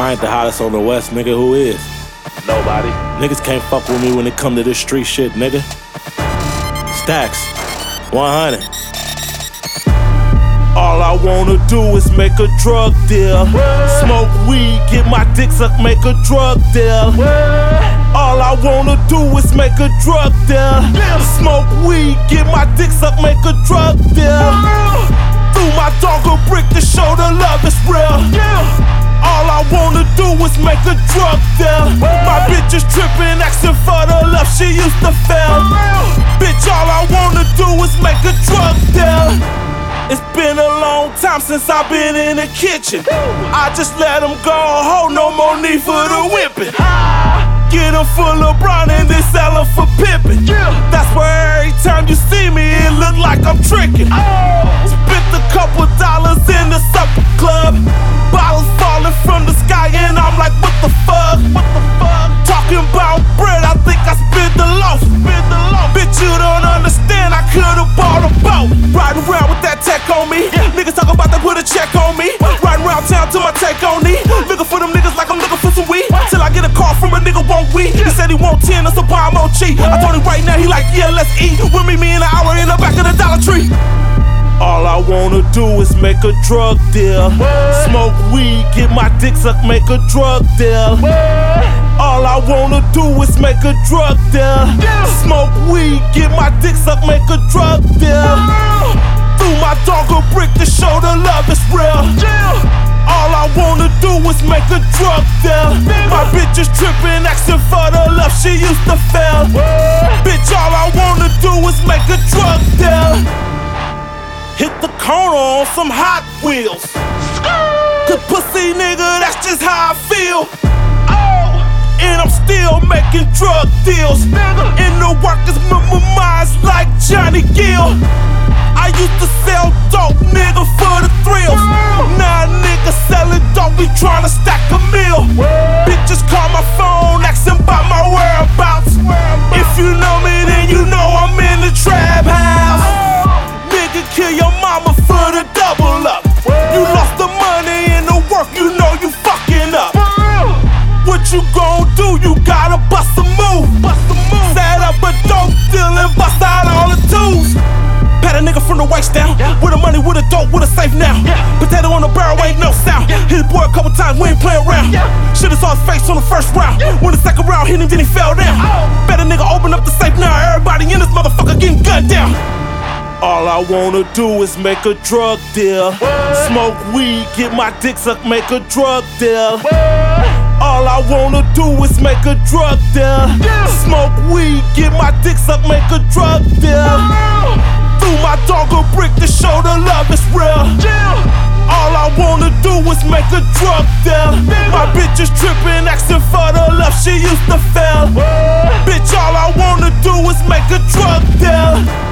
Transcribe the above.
I ain't the hottest on the west, nigga, who is? Nobody. Niggas can't fuck with me when it come to this street shit, nigga. Stacks, 100. All I wanna do is make a drug deal. Smoke weed, get my dick sucked, make a drug deal. All I wanna do is make a drug deal. Smoke weed, get my dick sucked, make a drug deal. Threw my dog a brick to show the love make a drug deal. My bitch is tripping, asking for the love she used to feel. Bitch, all I wanna do is make a drug deal. It's been a long time since I've been in the kitchen. I just let him go, ho, no more need for the whipping. Get him for LeBron and then sell him for Pippen. That's why every time you see me, it look like I'm tricking. Oh. Spent a couple dollars in the supper want 10, that's a buy cheap. I told him right now, he like, yeah, let's eat. With me, me in an hour in the back of the Dollar Tree. All I wanna do is make a drug deal. Smoke weed, get my dick sucked, make a drug deal. All I wanna do is make a drug deal. Yeah. Smoke weed, get my dick sucked, make a drug deal. Threw my dog a brick to show the love is real. Yeah. All I wanna do is make a drug deal. Bitch is tripping, asking for the love she used to feel. Bitch, all I wanna do is make a drug deal. Hit the corner on some Hot Wheels. Cause pussy nigga, that's just how I feel. Oh, and I'm still making drug deals. In the workers' m- m- minds like Johnny Gill. I used to sell dope, nigga, for the thrills. Now nigga selling dope, we tryna stack a meal. Hit him, then he fell down. Better nigga open up the safe now. Everybody in this motherfucker getting gunned down. All I wanna do is make a drug deal. Smoke weed, get my dick sucked, make a drug deal. All I wanna do is make a drug deal. Smoke weed, get my dick sucked, make a drug deal. Threw my dog a brick asking for the love she used to feel. Bitch, all I wanna do is make a drug deal.